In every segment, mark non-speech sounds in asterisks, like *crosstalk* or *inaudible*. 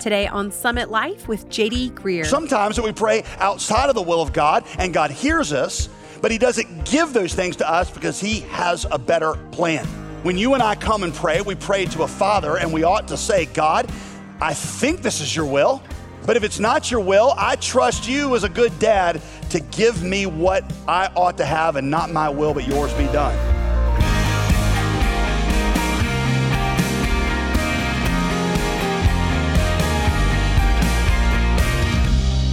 Today on Summit Life with JD Greear. Sometimes we pray outside of the will of God and God hears us, but He doesn't give those things to us because He has a better plan. When you and I come and pray, we pray to a Father and we ought to say, God, I think this is your will, but if it's not your will, I trust you as a good dad to give me what I ought to have and not my will, but yours be done.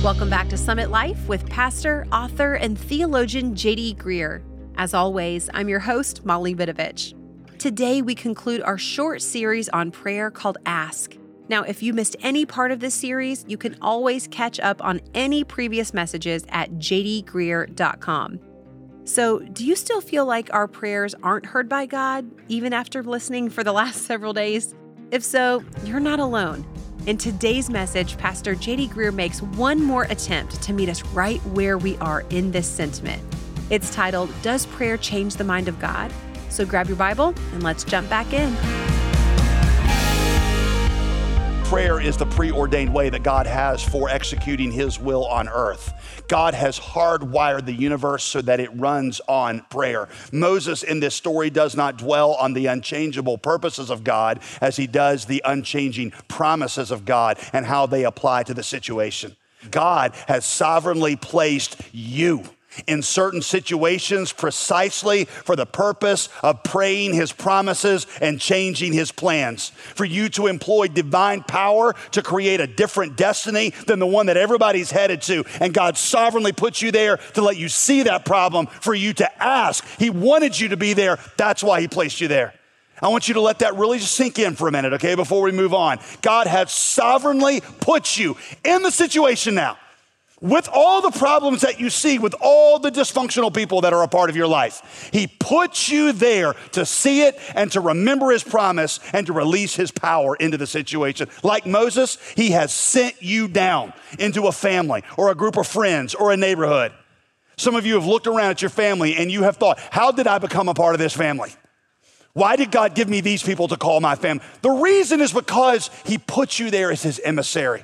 Welcome back to Summit Life with pastor, author, and theologian JD Greear. As always, I'm your host, Molly Vidovich. Today, we conclude our short series on prayer called Ask. Now, if you missed any part of this series, you can always catch up on any previous messages at jdgreear.com. So, do you still feel like our prayers aren't heard by God, even after listening for the last *laughs* several days? If so, you're not alone. In today's message, Pastor JD Greear makes one more attempt to meet us right where we are in this sentiment. It's titled, Does Prayer Change the Mind of God? So grab your Bible and let's jump back in. Prayer is the preordained way that God has for executing His will on earth. God has hardwired the universe so that it runs on prayer. Moses in this story does not dwell on the unchangeable purposes of God as he does the unchanging promises of God and how they apply to the situation. God has sovereignly placed you in certain situations precisely for the purpose of praying his promises and changing his plans. For you to employ divine power to create a different destiny than the one that everybody's headed to. And God sovereignly puts you there to let you see that problem, for you to ask. He wanted you to be there. That's why he placed you there. I want you to let that really just sink in for a minute, okay, before we move on. God has sovereignly put you in the situation now with all the problems that you see, with all the dysfunctional people that are a part of your life. He puts you there to see it and to remember his promise and to release his power into the situation. Like Moses, he has sent you down into a family or a group of friends or a neighborhood. Some of you have looked around at your family and you have thought, how did I become a part of this family? Why did God give me these people to call my family? The reason is because he puts you there as his emissary.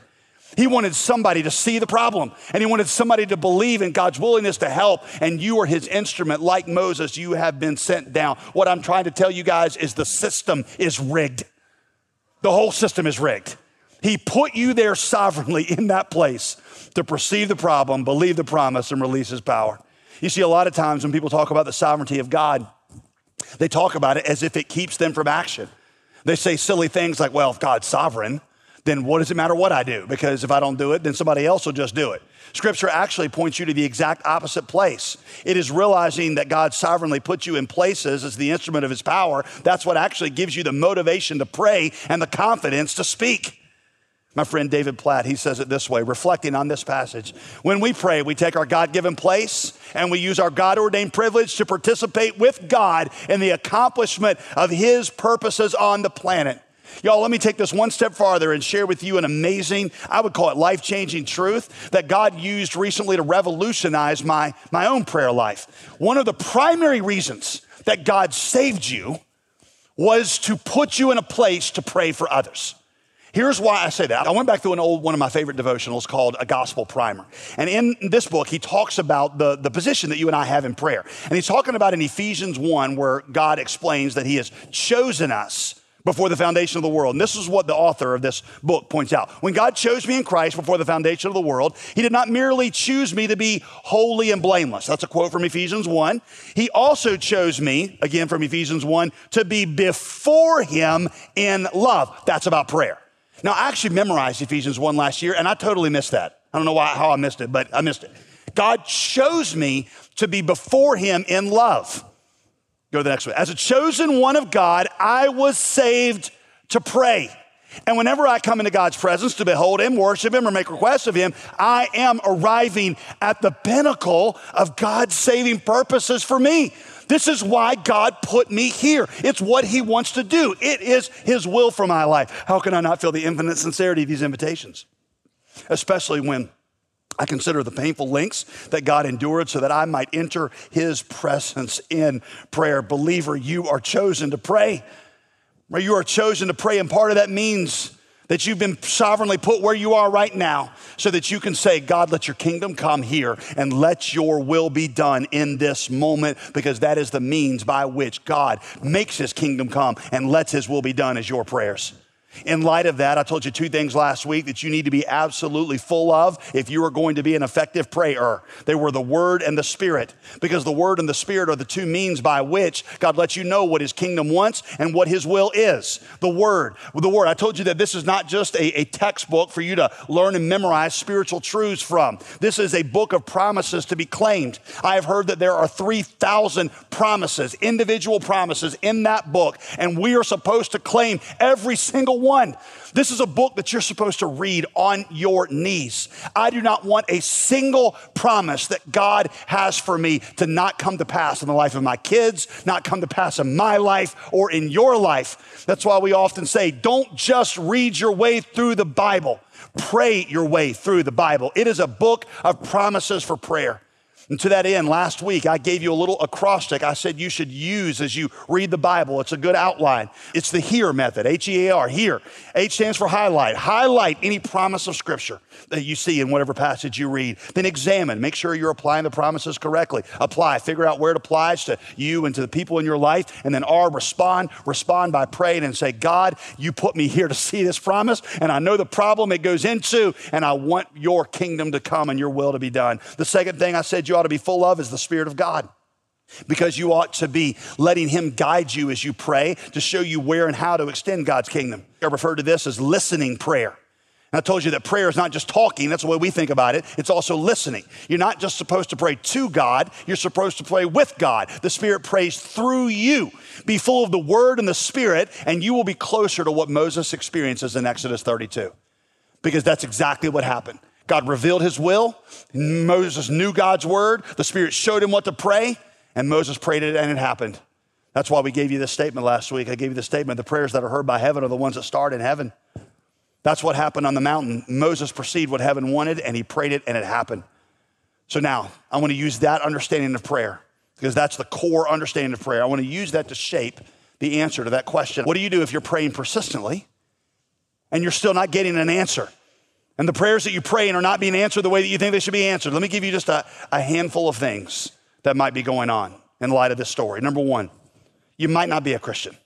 He wanted somebody to see the problem and he wanted somebody to believe in God's willingness to help. And you are his instrument. Like Moses, you have been sent down. What I'm trying to tell you guys is the system is rigged. The whole system is rigged. He put you there sovereignly *laughs* in that place to perceive the problem, believe the promise, and release his power. You see, a lot of times when people talk about the sovereignty of God, they talk about it as if it keeps them from action. They say silly things like, well, if God's sovereign, then what does it matter what I do? Because if I don't do it, then somebody else will just do it. Scripture actually points you to the exact opposite place. It is realizing that God sovereignly puts you in places as the instrument of his power. That's what actually gives you the motivation to pray and the confidence to speak. My friend David Platt, he says it this way, reflecting on this passage. When we pray, we take our God given place and we use our God ordained privilege to participate with God in the accomplishment of his purposes on the planet. Y'all, let me take this one step farther and share with you an amazing, I would call it life changing truth that God used recently to revolutionize my, my own prayer life. One of the primary reasons that God saved you was to put you in a place to pray for others. Here's why I say that. I went back through an old one of my favorite devotionals called A Gospel Primer. And in this book, he talks about the, the position that you and I have in prayer. And he's talking about in Ephesians 1, where God explains that he has chosen us before the foundation of the world. And this is what the author of this book points out. When God chose me in Christ before the foundation of the world, He did not merely choose me to be holy and blameless. That's a quote from Ephesians 1. He also chose me, again from Ephesians 1, to be before Him in love. That's about prayer. Now, I actually memorized Ephesians 1 last year, and I totally missed that. I don't know why, how I missed it, but I missed it. God chose me to be before Him in love. Go to the next one. As a chosen one of God, I was saved to pray. And whenever I come into God's presence to behold Him, worship Him, or make requests of Him, I am arriving at the pinnacle of God's saving purposes for me. This is why God put me here. It's what He wants to do, it is His will for my life. How can I not feel the infinite sincerity of these invitations? Especially when I consider the painful links that God endured so that I might enter his presence in prayer. Believer, you are chosen to pray. You are chosen to pray, and part of that means that you've been sovereignly put where you are right now so that you can say, God, let your kingdom come here and let your will be done in this moment because that is the means by which God makes his kingdom come and lets his will be done as your prayers. In light of that, I told you two things last week that you need to be absolutely full of if you are going to be an effective prayer. They were the Word and the Spirit, because the Word and the Spirit are the two means by which God lets you know what His kingdom wants and what His will is. The Word. The Word. I told you that this is not just a, a textbook for you to learn and memorize spiritual truths from. This is a book of promises to be claimed. I have heard that there are 3,000 promises, individual promises in that book, and we are supposed to claim every single one. This is a book that you're supposed to read on your knees. I do not want a single promise that God has for me to not come to pass in the life of my kids, not come to pass in my life or in your life. That's why we often say, don't just read your way through the Bible. Pray your way through the Bible. It is a book of promises for prayer. And to that end, last week I gave you a little acrostic I said you should use as you read the Bible. It's a good outline. It's the HEAR method, H E A R, HEAR. H stands for highlight. Highlight any promise of Scripture that you see in whatever passage you read. Then examine, make sure you're applying the promises correctly. Apply, figure out where it applies to you and to the people in your life. And then R, respond. Respond by praying and say, God, you put me here to see this promise, and I know the problem it goes into, and I want your kingdom to come and your will to be done. The second thing I said you ought to be full of is the Spirit of God because you ought to be letting Him guide you as you pray to show you where and how to extend God's kingdom. I refer to this as listening prayer. And I told you that prayer is not just talking, that's the way we think about it. It's also listening. You're not just supposed to pray to God, you're supposed to pray with God. The Spirit prays through you. Be full of the Word and the Spirit, and you will be closer to what Moses experiences in Exodus 32. Because that's exactly what happened. God revealed his will. Moses knew God's word. The Spirit showed him what to pray, and Moses prayed it, and it happened. That's why we gave you this statement last week. I gave you the statement the prayers that are heard by heaven are the ones that start in heaven. That's what happened on the mountain. Moses perceived what heaven wanted and he prayed it and it happened. So now I want to use that understanding of prayer because that's the core understanding of prayer. I want to use that to shape the answer to that question. What do you do if you're praying persistently and you're still not getting an answer? And the prayers that you pray and are not being answered the way that you think they should be answered. Let me give you just a, a handful of things that might be going on in light of this story. Number one, you might not be a Christian.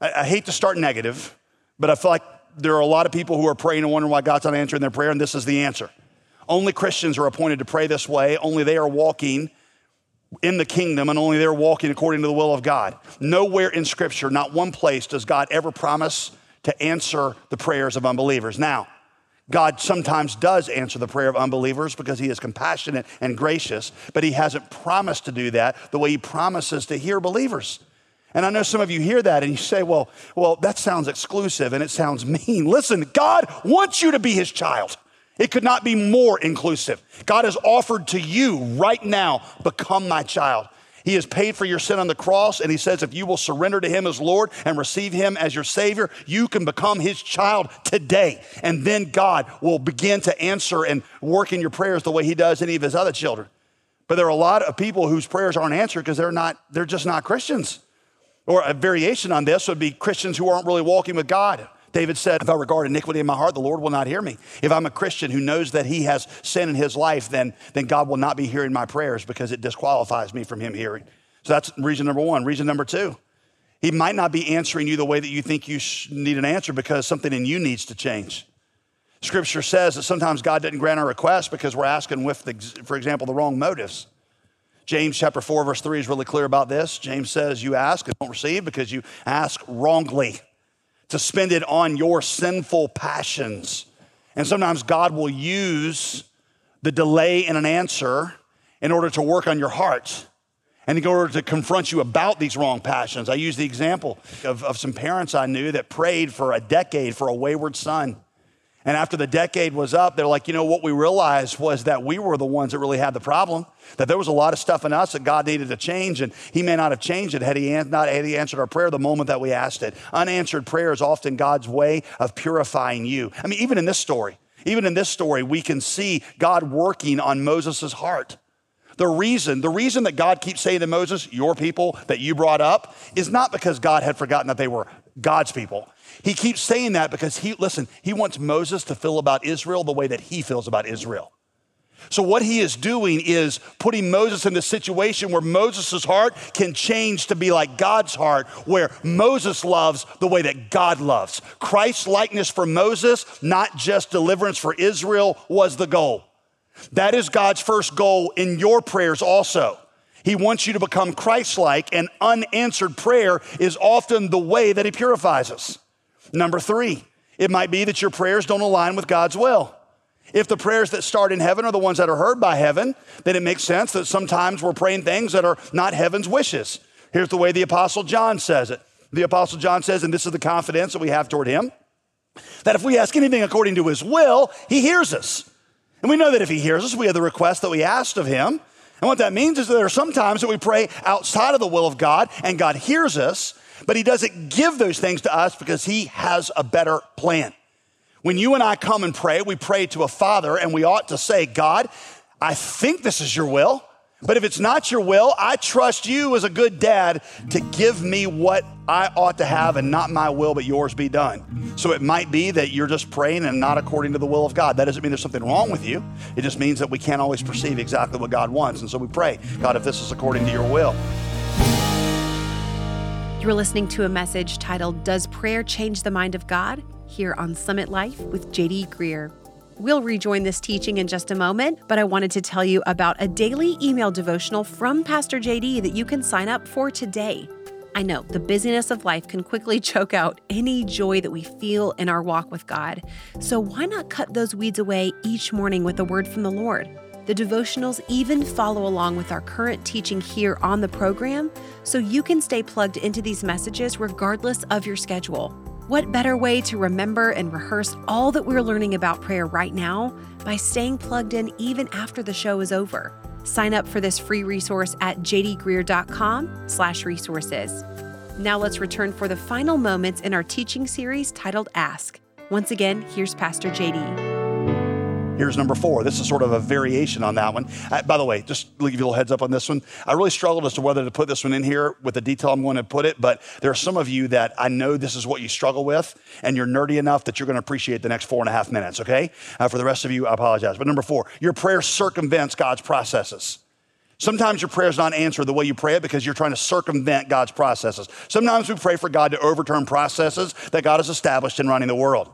I, I hate to start negative, but I feel like there are a lot of people who are praying and wondering why God's not answering their prayer, and this is the answer. Only Christians are appointed to pray this way. Only they are walking in the kingdom, and only they're walking according to the will of God. Nowhere in Scripture, not one place, does God ever promise to answer the prayers of unbelievers. Now, God sometimes does answer the prayer of unbelievers because he is compassionate and gracious, but he hasn't promised to do that the way he promises to hear believers. And I know some of you hear that and you say, well, well, that sounds exclusive and it sounds *laughs* mean. Listen, God wants you to be his child. It could not be more inclusive. God has offered to you right now, become my child. He has paid for your sin on the cross, and He says, if you will surrender to Him as Lord and receive Him as your Savior, you can become His child today. And then God will begin to answer and work in your prayers the way He does any of His other children. But there are a lot of people whose prayers aren't answered because they're not, they're just not Christians. Or a variation on this would be Christians who aren't really walking with God. David said, If I regard iniquity in my heart, the Lord will not hear me. If I'm a Christian who knows that he has sin in his life, then, then God will not be hearing my prayers because it disqualifies me from him hearing. So that's reason number one. Reason number two, he might not be answering you the way that you think you need an answer because something in you needs to change. Scripture says that sometimes God doesn't grant our request because we're asking with, the, for example, the wrong motives. James chapter 4, verse 3 is really clear about this. James says, You ask and don't receive because you ask wrongly to spend it on your sinful passions. And sometimes God will use the delay in an answer in order to work on your heart and in order to confront you about these wrong passions. I use the example of, of some parents I knew that prayed for a decade for a wayward son. And after the decade was up, they're like, you know, what we realized was that we were the ones that really had the problem, that there was a lot of stuff in us that God needed to change, and He may not have changed it had He not had He answered our prayer the moment that we asked it. Unanswered prayer is often God's way of purifying you. I mean, even in this story, even in this story, we can see God working on Moses' heart. The reason, the reason that God keeps saying to Moses, your people that you brought up, is not because God had forgotten that they were God's people. He keeps saying that because he, listen, he wants Moses to feel about Israel the way that he feels about Israel. So, what he is doing is putting Moses in the situation where Moses' heart can change to be like God's heart, where Moses loves the way that God loves. Christ's likeness for Moses, not just deliverance for Israel, was the goal. That is God's first goal in your prayers also. He wants you to become Christ like, and unanswered prayer is often the way that He purifies us. Number three, it might be that your prayers don't align with God's will. If the prayers that start in heaven are the ones that are heard by heaven, then it makes sense that sometimes we're praying things that are not heaven's wishes. Here's the way the Apostle John says it. The Apostle John says, and this is the confidence that we have toward him, that if we ask anything according to his will, he hears us. And we know that if he hears us, we have the request that we asked of him. And what that means is that there are some times that we pray outside of the will of God and God hears us, but he doesn't give those things to us because he has a better plan. When you and I come and pray, we pray to a father and we ought to say, God, I think this is your will. But if it's not your will, I trust you as a good dad to give me what I ought to have and not my will, but yours be done. So it might be that you're just praying and not according to the will of God. That doesn't mean there's something wrong with you. It just means that we can't always perceive exactly what God wants. And so we pray, God, if this is according to your will. You're listening to a message titled, Does Prayer Change the Mind of God? here on Summit Life with JD Greear. We'll rejoin this teaching in just a moment, but I wanted to tell you about a daily email devotional from Pastor JD that you can sign up for today. I know the busyness of life can quickly *laughs* choke out any joy that we feel in our walk with God. So why not cut those weeds away each morning with a word from the Lord? The devotionals even follow along with our current teaching here on the program, so you can stay plugged into these messages regardless of your schedule. What better way to remember and rehearse all that we're learning about prayer right now by staying plugged in even after the show is over? Sign up for this free resource at jdgreear.com/resources. Now let's return for the final moments in our teaching series titled Ask. Once again, here's Pastor JD. Here's number four. This is sort of a variation on that one. Uh, by the way, just to give you a little heads up on this one. I really struggled as to whether to put this one in here with the detail I'm going to put it, but there are some of you that I know this is what you struggle with, and you're nerdy enough that you're going to appreciate the next four and a half minutes, okay? Uh, for the rest of you, I apologize. But number four, your prayer circumvents God's processes. Sometimes your prayer is not answered the way you pray it because you're trying to circumvent God's processes. Sometimes we pray for God to overturn processes that God has established in running the world.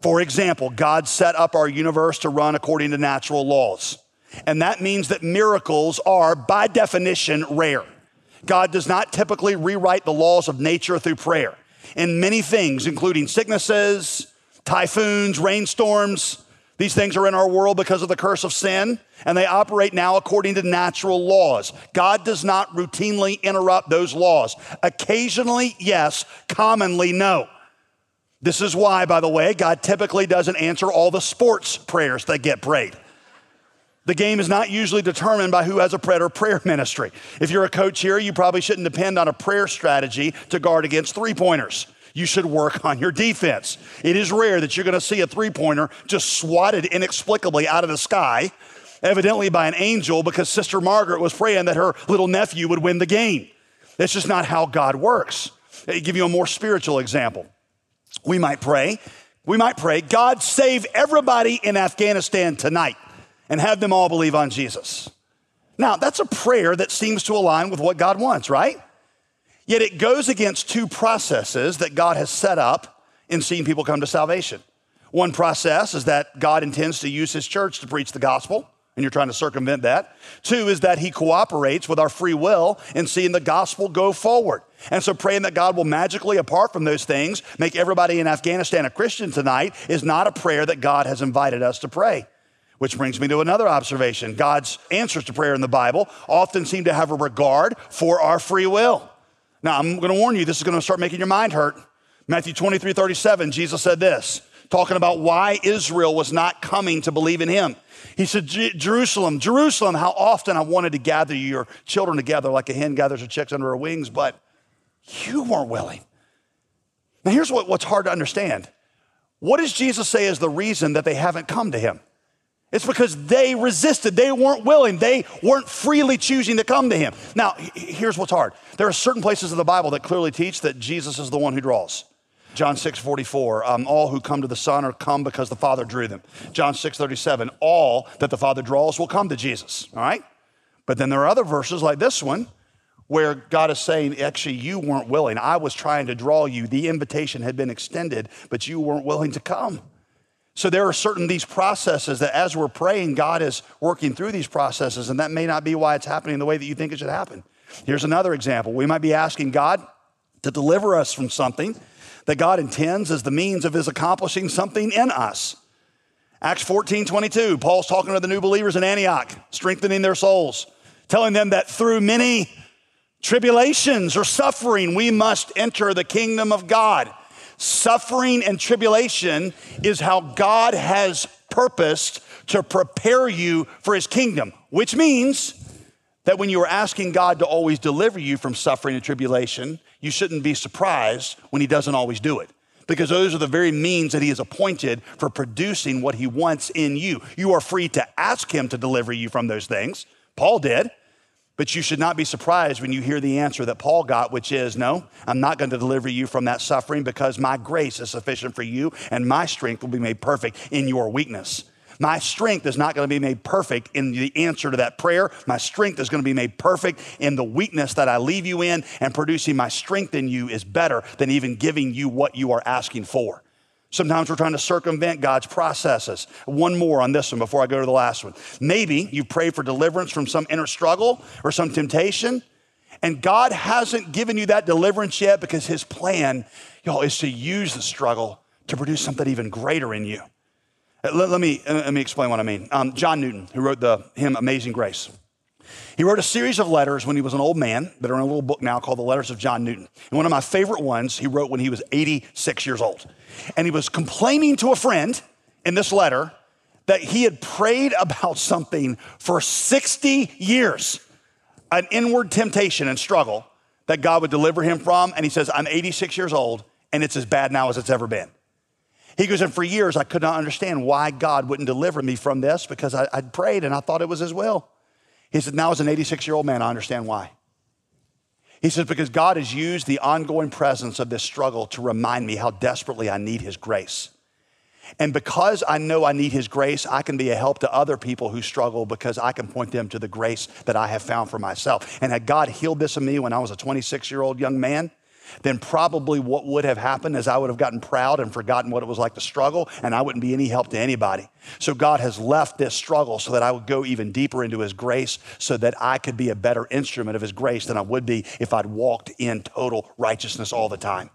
For example, God set up our universe to run according to natural laws. And that means that miracles are, by definition, rare. God does not typically rewrite the laws of nature through prayer. And many things, including sicknesses, typhoons, rainstorms, these things are in our world because of the curse of sin, and they operate now according to natural laws. God does not routinely interrupt those laws. Occasionally, yes, commonly, no. This is why, by the way, God typically doesn't answer all the sports prayers that get prayed. The game is not usually determined by who has a prayer prayer ministry. If you're a coach here, you probably shouldn't depend on a prayer strategy to guard against three pointers. You should work on your defense. It is rare that you're going to see a three pointer just swatted inexplicably out of the sky, evidently by an angel, because Sister Margaret was praying that her little nephew would win the game. That's just not how God works. I'll give you a more spiritual example. We might pray, we might pray, God save everybody in Afghanistan tonight and have them all believe on Jesus. Now, that's a prayer that seems to align with what God wants, right? Yet it goes against two processes that God has set up in seeing people come to salvation. One process is that God intends to use his church to preach the gospel and you're trying to circumvent that. Two is that he cooperates with our free will in seeing the gospel go forward. And so praying that God will magically, apart from those things, make everybody in Afghanistan a Christian tonight is not a prayer that God has invited us to pray. Which brings me to another observation. God's answers to prayer in the Bible often seem to have a regard for our free will. Now, I'm going to warn you, this is going to start making your mind hurt. Matthew 23 37, Jesus said this, talking about why Israel was not coming to believe in him. He said, Jerusalem, Jerusalem, how often I wanted to gather your children together like a hen gathers her chicks under her wings, but you weren't willing. Now, here's what, what's hard to understand. What does Jesus say is the reason that they haven't come to him? It's because they resisted. They weren't willing. They weren't freely choosing to come to him. Now, here's what's hard. There are certain places in the Bible that clearly teach that Jesus is the one who draws. John 6, 44, um, all who come to the Son are come because the Father drew them. John 6, 37, all that the Father draws will come to Jesus, all right? But then there are other verses like this one where God is saying, actually, you weren't willing. I was trying to draw you. The invitation had been extended, but you weren't willing to come. So there are certain these processes that as we're praying, God is working through these processes, and that may not be why it's happening the way that you think it should happen. Here's another example. We might be asking God to deliver us from something that God intends as the means of his accomplishing something in us. Acts 14, 22, Paul's talking to the new believers in Antioch, strengthening their souls, telling them that through many tribulations or suffering, we must enter the kingdom of God. Suffering and tribulation is how God has purposed to prepare you for his kingdom, which means that when you are asking God to always deliver you from suffering and tribulation, you shouldn't be surprised when he doesn't always do it. Because those are the very means that he has appointed for producing what he wants in you. You are free to ask him to deliver you from those things. Paul did. But you should not be surprised when you hear the answer that Paul got, which is, No, I'm not going to deliver you from that suffering because my grace is sufficient for you and my strength will be made perfect in your weakness. My strength is not going to be made perfect in the answer to that prayer. My strength is going to be made perfect in the weakness that I leave you in, and producing my strength in you is better than even giving you what you are asking for. Sometimes we're trying to circumvent God's processes. One more on this one before I go to the last one. Maybe you pray for deliverance from some inner struggle or some temptation, and God hasn't given you that deliverance yet because His plan, y'all, is to use the struggle to produce something even greater in you. Uh, let, let me, uh, let me explain what I mean. Um, John Newton, who wrote the hymn Amazing Grace, he wrote a series of letters when he was an old man that are in a little book now called The Letters of John Newton. And one of my favorite ones he wrote when he was 86 years old. And he was complaining to a friend in this letter that he had prayed about *laughs* something for 60 years, an inward temptation and struggle that God would deliver him from. And he says, I'm 86 years old and it's as bad now as it's ever been. He goes, and for years I could not understand why God wouldn't deliver me from this because I, would prayed and I thought it was his will. He said, Now, as an 86 year old man, I understand why. He says, Because God has used the ongoing presence of this struggle to remind me how desperately I need His grace. And because I know I need His grace, I can be a help to other people who struggle because I can point them to the grace that I have found for myself. And had God healed this in me when I was a 26 year old young man, then probably what would have happened is I would have gotten proud and forgotten what it was like to struggle, and I wouldn't be any help to anybody. So God has left this struggle so that I would go even deeper into His grace, so that I could be a better instrument of His grace than I would be if I'd walked in total righteousness all the time.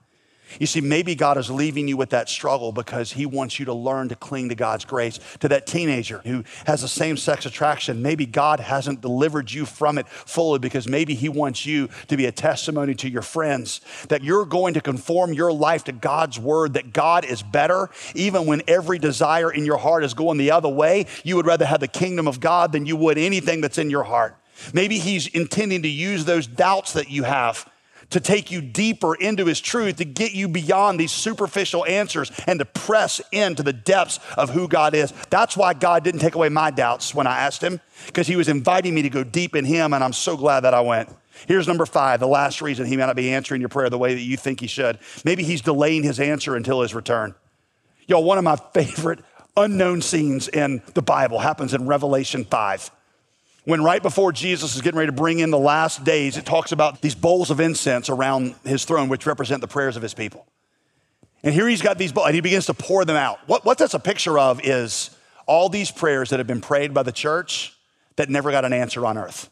You see, maybe God is leaving you with that struggle because He wants you to learn to cling to God's grace. To that teenager who has a same sex attraction, maybe God hasn't delivered you from it fully because maybe He wants you to be a testimony to your friends that you're going to conform your life to God's word, that God is better. Even when every desire in your heart is going the other way, you would rather have the kingdom of God than you would anything that's in your heart. Maybe He's intending to use those doubts that you have to take you deeper into his truth, to get you beyond these superficial answers and to press into the depths of who God is. That's why God didn't take away my doubts when I asked him, because he was inviting me to go deep in him, and I'm so glad that I went. Here's number five, the last reason he may not be answering your prayer the way that you think he should. Maybe he's delaying his answer until his return. Y'all, one of my favorite unknown scenes in the Bible happens in Revelation 5 when right before Jesus is getting ready to bring in the last days, it talks about these bowls of incense around his throne, which represent the prayers of his people. And here he's got these bowls, and he begins to pour them out. What, what that's a picture of is all these prayers that have been prayed by the church that never got an answer on earth.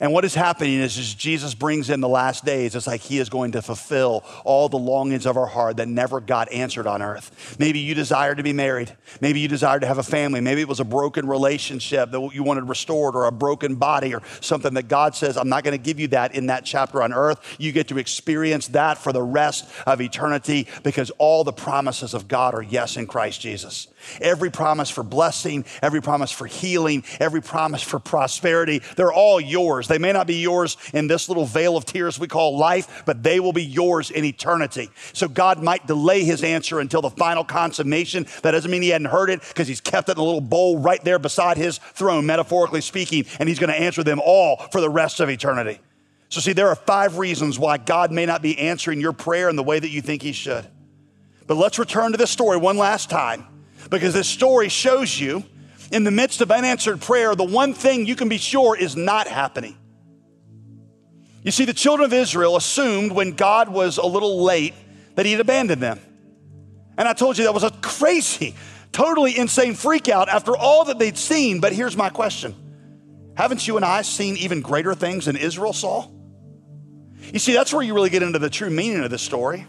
And what is happening is, is Jesus brings in the last days. It's like he is going to fulfill all the longings of our heart that never got answered on earth. Maybe you desire to be married. Maybe you desire to have a family. Maybe it was a broken relationship that you wanted restored or a broken body or something that God says, I'm not going to give you that in that chapter on earth. You get to experience that for the rest of eternity because all the promises of God are yes in Christ Jesus. Every promise for blessing, every promise for healing, every promise for prosperity, they're all yours. They may not be yours in this little vale of tears we call life, but they will be yours in eternity. So God might delay his answer until the final consummation. That doesn't mean he hadn't heard it because he's kept it in a little bowl right there beside his throne, metaphorically speaking, and he's going to answer them all for the rest of eternity. So, see, there are five reasons why God may not be answering your prayer in the way that you think he should. But let's return to this story one last time because this story shows you in the midst of unanswered prayer, the one thing you can be sure is not happening. You see, the children of Israel assumed when God was a little late that he'd abandoned them. And I told you that was a crazy, totally insane freak out after all that they'd seen. But here's my question Haven't you and I seen even greater things than Israel saw? You see, that's where you really get into the true meaning of this story.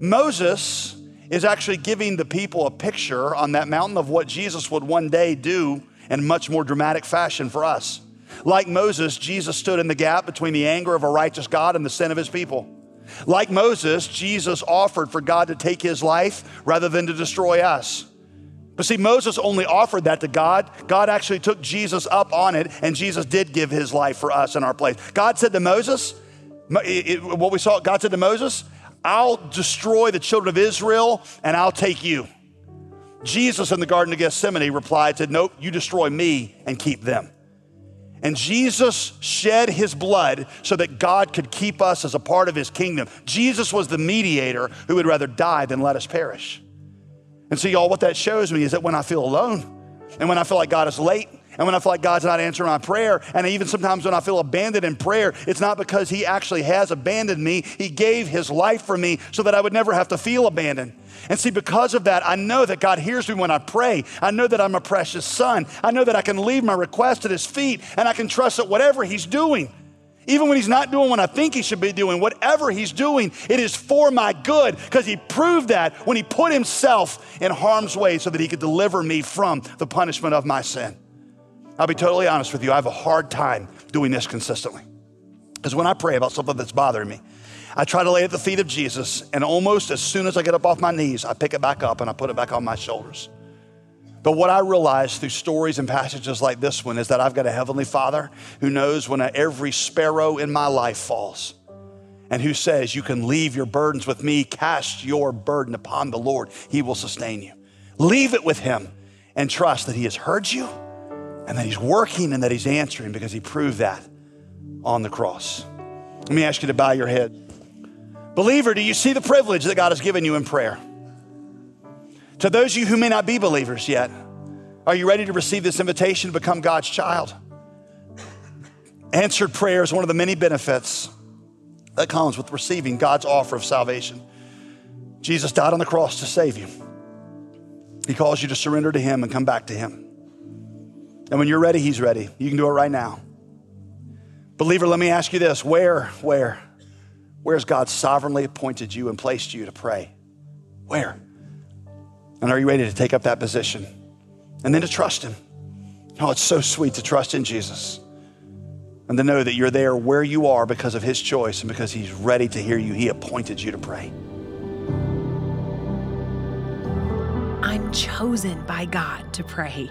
Moses is actually giving the people a picture on that mountain of what Jesus would one day do in much more dramatic fashion for us. Like Moses, Jesus stood in the gap between the anger of a righteous God and the sin of his people. Like Moses, Jesus offered for God to take his life rather than to destroy us. But see, Moses only offered that to God. God actually took Jesus up on it, and Jesus did give his life for us in our place. God said to Moses, what we saw, God said to Moses, I'll destroy the children of Israel and I'll take you. Jesus in the Garden of Gethsemane replied, said, Nope, you destroy me and keep them. And Jesus shed his blood so that God could keep us as a part of his kingdom. Jesus was the mediator who would rather die than let us perish. And so, y'all, what that shows me is that when I feel alone and when I feel like God is late and when I feel like God's not answering my prayer, and even sometimes when I feel abandoned in prayer, it's not because He actually has abandoned me. He gave His life for me so that I would never have to feel abandoned. And see, because of that, I know that God hears me when I pray. I know that I'm a precious son. I know that I can leave my request at His feet and I can trust that whatever He's doing, even when he's not doing what I think he should be doing, whatever he's doing, it is for my good because he proved that when he put himself in harm's way so that he could deliver me from the punishment of my sin. I'll be totally honest with you, I have a hard time doing this consistently. Because when I pray about something that's bothering me, I try to lay at the feet of Jesus, and almost as soon as I get up off my knees, I pick it back up and I put it back on my shoulders. But what I realize through stories and passages like this one is that I've got a Heavenly Father who knows when every sparrow in my life falls and who says, You can leave your burdens with me, cast your burden upon the Lord, He will sustain you. Leave it with Him and trust that He has heard you and that He's working and that He's answering because He proved that on the cross. Let me ask you to bow your head. Believer, do you see the privilege that God has given you in prayer? To those of you who may not be believers yet, are you ready to receive this invitation to become God's child? Answered prayer is one of the many benefits that comes with receiving God's offer of salvation. Jesus died on the cross to save you. He calls you to surrender to Him and come back to Him. And when you're ready, He's ready. You can do it right now. Believer, let me ask you this where, where, where's God sovereignly appointed you and placed you to pray? Where? And are you ready to take up that position? And then to trust Him. Oh, it's so sweet to trust in Jesus and to know that you're there where you are because of His choice and because He's ready to hear you. He appointed you to pray. I'm chosen by God to pray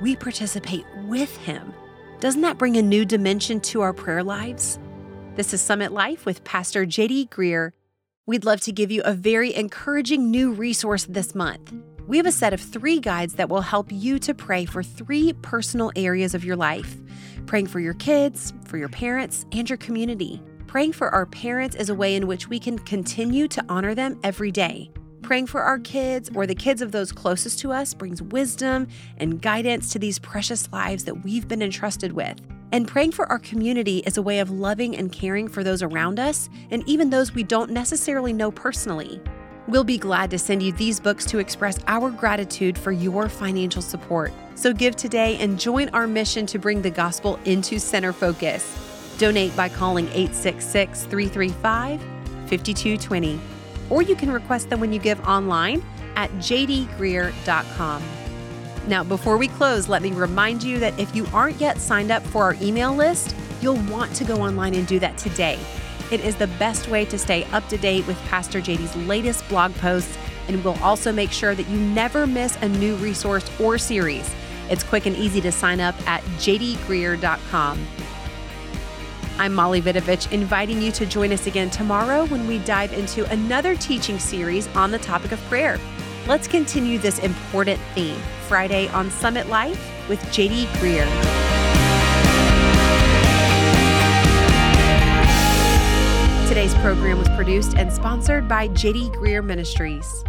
we participate with Him. Doesn't that bring a new dimension to our prayer lives? This is Summit Life with Pastor JD Greear. We'd love to give you a very encouraging new resource this month. We have a set of three guides that will help you to pray for three personal areas of your life praying for your kids, for your parents, and your community. Praying for our parents is a way in which we can continue to honor them every day. Praying for our kids or the kids of those closest to us brings wisdom and guidance to these precious lives that we've been entrusted with. And praying for our community is a way of loving and caring for those around us and even those we don't necessarily know personally. We'll be glad to send you these books to express our gratitude for your financial support. So give today and join our mission to bring the gospel into center focus. Donate by calling 866 335 5220 or you can request them when you give online at jdgreear.com. Now, before we close, let me remind you that if you aren't yet signed up for our email list, you'll want to go online and do that today. It is the best way to stay up to date with Pastor JD's latest blog posts, and we'll also make sure that you never miss a new resource or series. It's quick and easy to sign up at jdgreear.com. I'm Molly Vidovich, inviting you to join us again tomorrow when we dive into another teaching series on the topic of prayer. Let's continue this important theme Friday on Summit Life with JD Greear. Today's program was produced and sponsored by JD Greear Ministries.